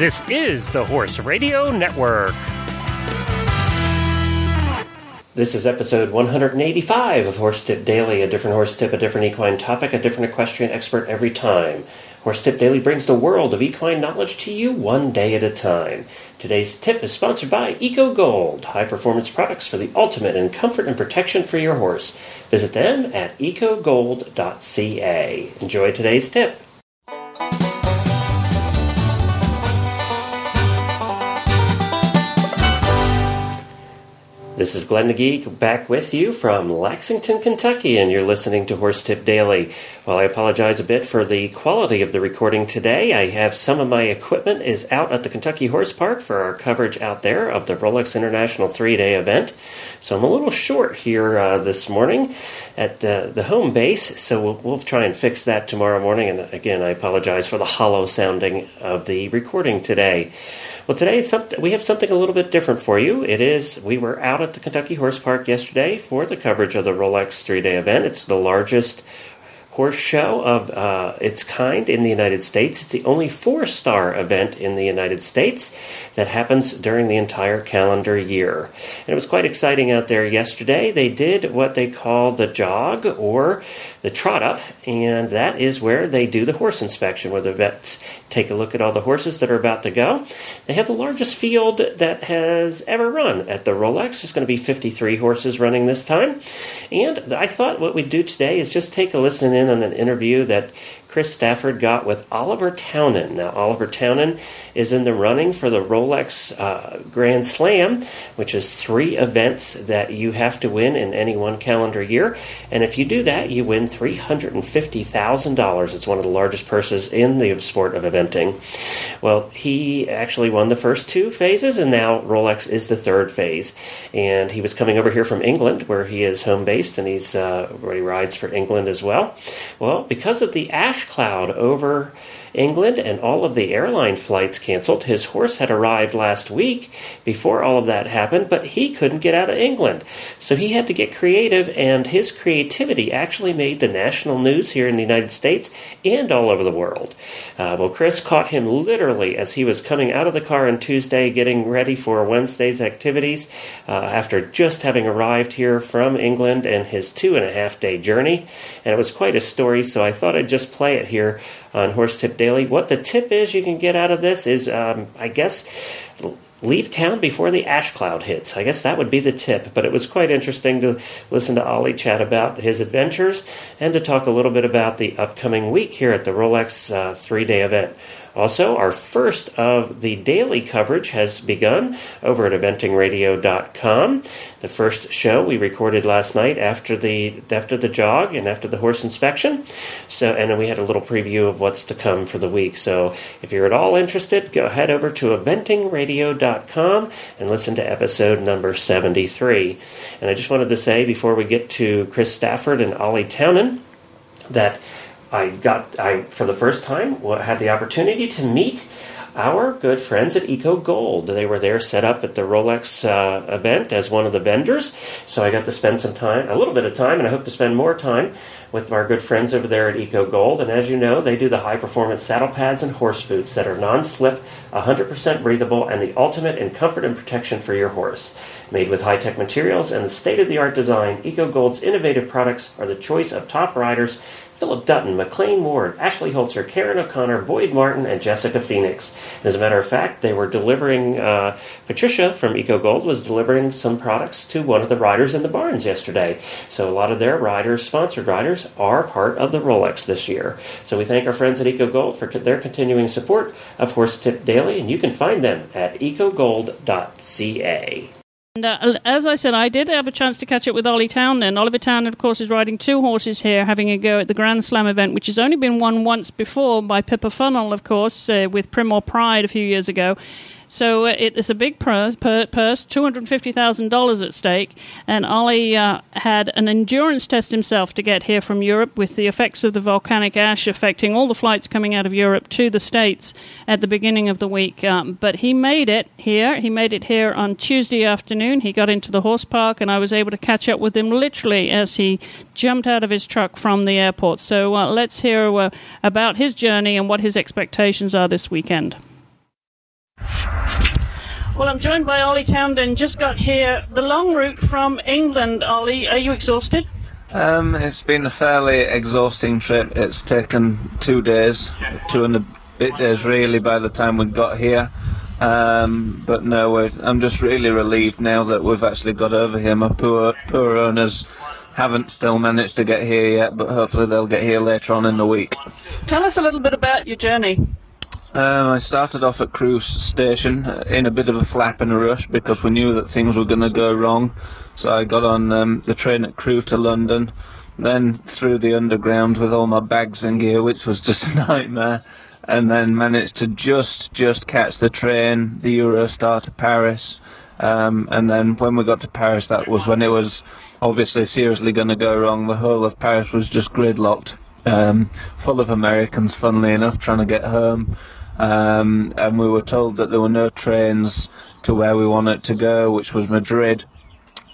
This is the Horse Radio Network. This is episode 185 of Horse Tip Daily, a different horse tip, a different equine topic, a different equestrian expert every time. Horse Tip Daily brings the world of equine knowledge to you one day at a time. Today's tip is sponsored by Eco Gold, high performance products for the ultimate in comfort and protection for your horse. Visit them at ecogold.ca. Enjoy today's tip. This is Glenn Geek back with you from Lexington, Kentucky, and you're listening to Horse Tip Daily. Well, I apologize a bit for the quality of the recording today. I have some of my equipment is out at the Kentucky Horse Park for our coverage out there of the Rolex International three day event. So I'm a little short here uh, this morning at uh, the home base, so we'll, we'll try and fix that tomorrow morning. And again, I apologize for the hollow sounding of the recording today. Well, today we have something a little bit different for you. It is we were out at the Kentucky Horse Park yesterday for the coverage of the Rolex three day event. It's the largest horse show of uh, its kind in the United States. It's the only four star event in the United States that happens during the entire calendar year. And it was quite exciting out there yesterday. They did what they call the jog or the trot up, and that is where they do the horse inspection, where the vets take a look at all the horses that are about to go. They have the largest field that has ever run at the Rolex. There's going to be 53 horses running this time. And I thought what we'd do today is just take a listen in on an interview that Chris Stafford got with Oliver Townend. Now, Oliver Townend is in the running for the Rolex uh, Grand Slam, which is three events that you have to win in any one calendar year. And if you do that, you win $350,000. It's one of the largest purses in the sport of eventing. Well, he actually won the first two phases, and now Rolex is the third phase. And he was coming over here from England, where he is home based, and he's uh, he rides for England as well. Well, because of the ash cloud over England and all of the airline flights canceled. His horse had arrived last week before all of that happened, but he couldn't get out of England. So he had to get creative, and his creativity actually made the national news here in the United States and all over the world. Uh, well, Chris caught him literally as he was coming out of the car on Tuesday getting ready for Wednesday's activities uh, after just having arrived here from England and his two and a half day journey. And it was quite a story, so I thought I'd just play it here on Horse Tip Daily. What the tip is you can get out of this is, um, I guess, leave town before the ash cloud hits. I guess that would be the tip. But it was quite interesting to listen to Ollie chat about his adventures and to talk a little bit about the upcoming week here at the Rolex uh, three day event. Also, our first of the daily coverage has begun over at eventingradio.com. The first show we recorded last night after the after the jog and after the horse inspection. So, and then we had a little preview of what's to come for the week. So, if you're at all interested, go head over to eventingradio.com and listen to episode number 73. And I just wanted to say before we get to Chris Stafford and Ollie Townend that I got I for the first time had the opportunity to meet our good friends at Eco Gold. They were there set up at the Rolex uh, event as one of the vendors, so I got to spend some time, a little bit of time, and I hope to spend more time with our good friends over there at Eco Gold. And as you know, they do the high performance saddle pads and horse boots that are non slip, 100% breathable, and the ultimate in comfort and protection for your horse. Made with high tech materials and the state of the art design, Eco Gold's innovative products are the choice of top riders Philip Dutton, McLain Ward, Ashley Holzer, Karen O'Connor, Boyd Martin, and Jessica Phoenix. As a matter of fact, they were delivering, uh, Patricia from Eco Gold was delivering some products to one of the riders in the barns yesterday. So a lot of their riders, sponsored riders, are part of the Rolex this year. So we thank our friends at Eco Gold for their continuing support of Horse Tip Daily, and you can find them at ecogold.ca. And uh, as I said, I did have a chance to catch up with Ollie Townend. Oliver Townend, of course, is riding two horses here, having a go at the Grand Slam event, which has only been won once before by Pippa Funnell, of course, uh, with Primmore's Pride a few years ago. So it is a big purse, purse $250,000 at stake. And Ollie uh, had an endurance test himself to get here from Europe with the effects of the volcanic ash affecting all the flights coming out of Europe to the States at the beginning of the week. Um, but he made it here. He made it here on Tuesday afternoon. He got into the horse park, and I was able to catch up with him literally as he jumped out of his truck from the airport. So uh, let's hear uh, about his journey and what his expectations are this weekend. Well, I'm joined by Ollie Townend. Just got here. The long route from England, Ollie. Are you exhausted? Um, it's been a fairly exhausting trip. It's taken two days, two and a bit days really by the time we got here. Um, but no, I'm just really relieved now that we've actually got over here. My poor, poor owners haven't still managed to get here yet, but hopefully they'll get here later on in the week. Tell us a little bit about your journey. Um, I started off at Crewe Station in a bit of a flap and a rush because we knew that things were going to go wrong. So I got on um, the train at Crewe to London, then through the underground with all my bags and gear, which was just a nightmare, and then managed to just just catch the train, the Eurostar to Paris. Um, and then when we got to Paris, that was when it was obviously seriously going to go wrong. The whole of Paris was just gridlocked, um, full of Americans, funnily enough, trying to get home um, and we were told that there were no trains to where we wanted to go, which was Madrid,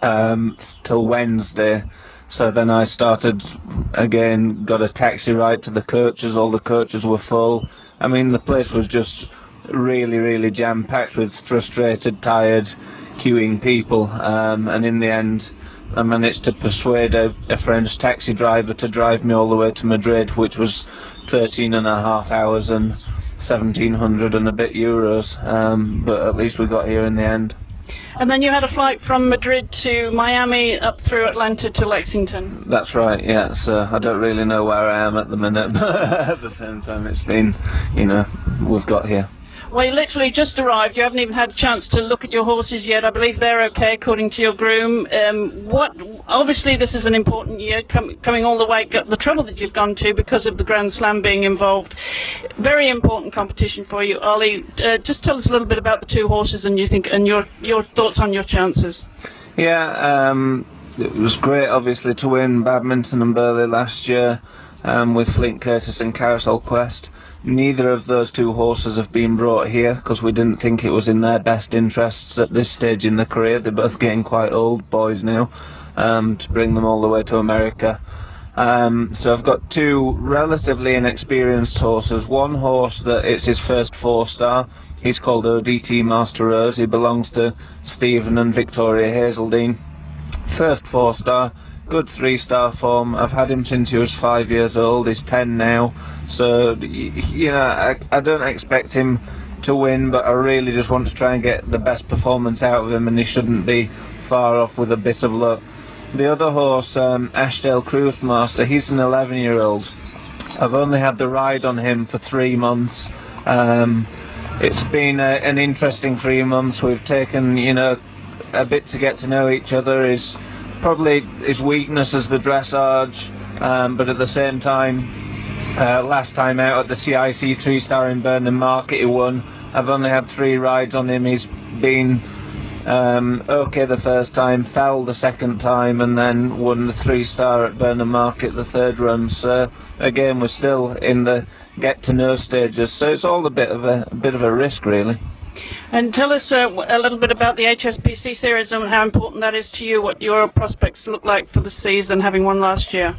um, till Wednesday. So then I started again, got a taxi ride to the coaches. All the coaches were full. I mean, the place was just really, really jam packed with frustrated, tired, queuing people. Um, and in the end, I managed to persuade a, a, French taxi driver to drive me all the way to Madrid, which was 13 and a half hours. And 1700 and a bit euros, um, but at least we got here in the end. And then you had a flight from Madrid to Miami, up through Atlanta to Lexington. That's right, yeah. So I don't really know where I am at the minute, but at the same time, it's been, you know, we've got here. Well, you literally just arrived. You haven't even had a chance to look at your horses yet. I believe they're okay, according to your groom. Um, what? Obviously, this is an important year, com- coming all the way. The trouble that you've gone to because of the Grand Slam being involved. Very important competition for you, Ollie. Uh, just tell us a little bit about the two horses and you think and your your thoughts on your chances. Yeah, um, it was great, obviously, to win Badminton and Burghley last year um, with Flint Curtis and Carousel Quest. Neither of those two horses have been brought here because we didn't think it was in their best interests at this stage in the career. They're both getting quite old boys now um, to bring them all the way to America. Um, so I've got two relatively inexperienced horses. One horse that it's his first four star. He's called ODT Master Rose. He belongs to Stephen and Victoria Hazeldine. First four star, good three star form. I've had him since he was five years old. He's ten now. So, you know, I, I don't expect him to win, but I really just want to try and get the best performance out of him, and he shouldn't be far off with a bit of luck. The other horse, um, Ashdale Cruise Master, he's an 11 year old. I've only had the ride on him for three months. Um, it's been a, an interesting three months. We've taken, you know, a bit to get to know each other. His probably his weakness is the dressage, um, but at the same time, uh, last time out at the CIC three star in Burnham Market, he won. I've only had three rides on him. He's been um, okay the first time, fell the second time, and then won the three star at Burnham Market the third run. So again, we're still in the get to know stages. So it's all a bit of a, a bit of a risk, really. And tell us uh, a little bit about the HSBC series and how important that is to you. What your prospects look like for the season, having won last year.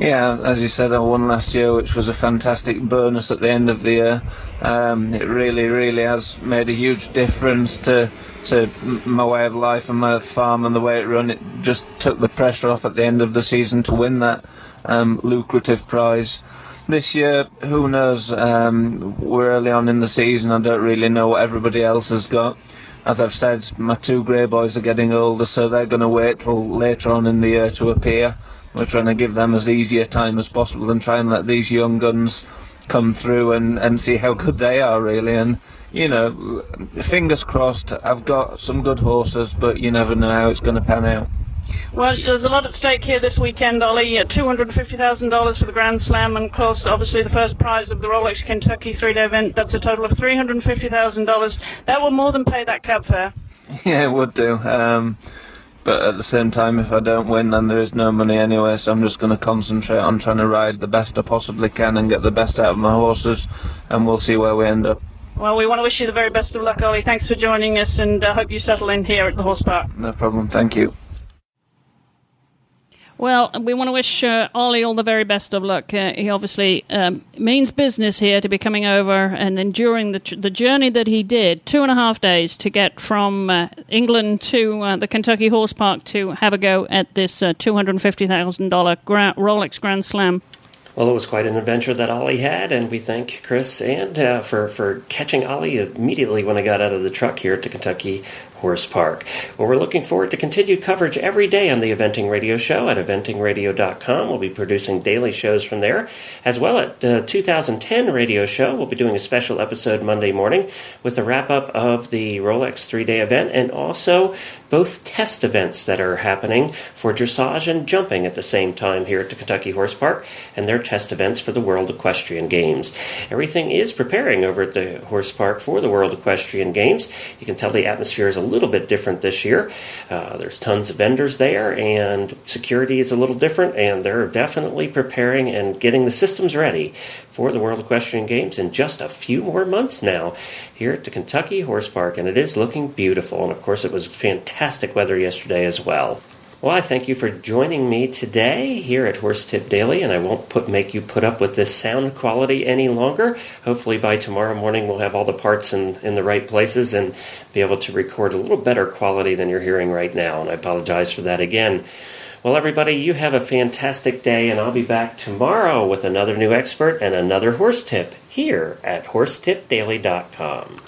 Yeah, as you said, I won last year, which was a fantastic bonus at the end of the year. Um, it really, really has made a huge difference to to my way of life and my farm and the way it run. It just took the pressure off at the end of the season to win that um, lucrative prize. This year, who knows? Um, we're early on in the season. I don't really know what everybody else has got. As I've said, my two grey boys are getting older, so they're going to wait till later on in the year to appear. We're trying to give them as easy a time as possible and try and let these young guns come through and, and see how good they are, really. And, you know, fingers crossed, I've got some good horses, but you never know how it's going to pan out. Well, there's a lot at stake here this weekend, Ollie. $250,000 for the Grand Slam, and of course, obviously, the first prize of the Rolex Kentucky three day event. That's a total of $350,000. That will more than pay that cab fare. Yeah, it would do. Um, but at the same time, if I don't win, then there is no money anyway. So I'm just going to concentrate on trying to ride the best I possibly can and get the best out of my horses, and we'll see where we end up. Well, we want to wish you the very best of luck, Ollie. Thanks for joining us, and I uh, hope you settle in here at the horse park. No problem. Thank you. Well, we want to wish uh, Ollie all the very best of luck. Uh, he obviously um, means business here to be coming over and enduring the, the journey that he did, two and a half days to get from uh, England to uh, the Kentucky Horse Park to have a go at this uh, $250,000 gra- Rolex Grand Slam. Well, it was quite an adventure that Ollie had, and we thank Chris and uh, for for catching Ollie immediately when I got out of the truck here the Kentucky Horse Park. Well, we're looking forward to continued coverage every day on the Eventing Radio Show at eventingradio.com. We'll be producing daily shows from there, as well at the 2010 radio show. We'll be doing a special episode Monday morning with a wrap up of the Rolex three day event and also both test events that are happening for dressage and jumping at the same time here at the Kentucky Horse Park and their test events for the World Equestrian Games. Everything is preparing over at the Horse Park for the World Equestrian Games. You can tell the atmosphere is a little bit different this year. Uh, there's tons of vendors there, and security is a little different, and they're definitely preparing and getting the systems ready for the World Equestrian Games in just a few more months now here at the Kentucky Horse Park, and it is looking beautiful. And of course, it was fantastic weather yesterday as well. Well, I thank you for joining me today here at Horse Tip Daily, and I won't put make you put up with this sound quality any longer. Hopefully, by tomorrow morning, we'll have all the parts in, in the right places and be able to record a little better quality than you're hearing right now. And I apologize for that again. Well, everybody, you have a fantastic day, and I'll be back tomorrow with another new expert and another horse tip here at horsetipdaily.com.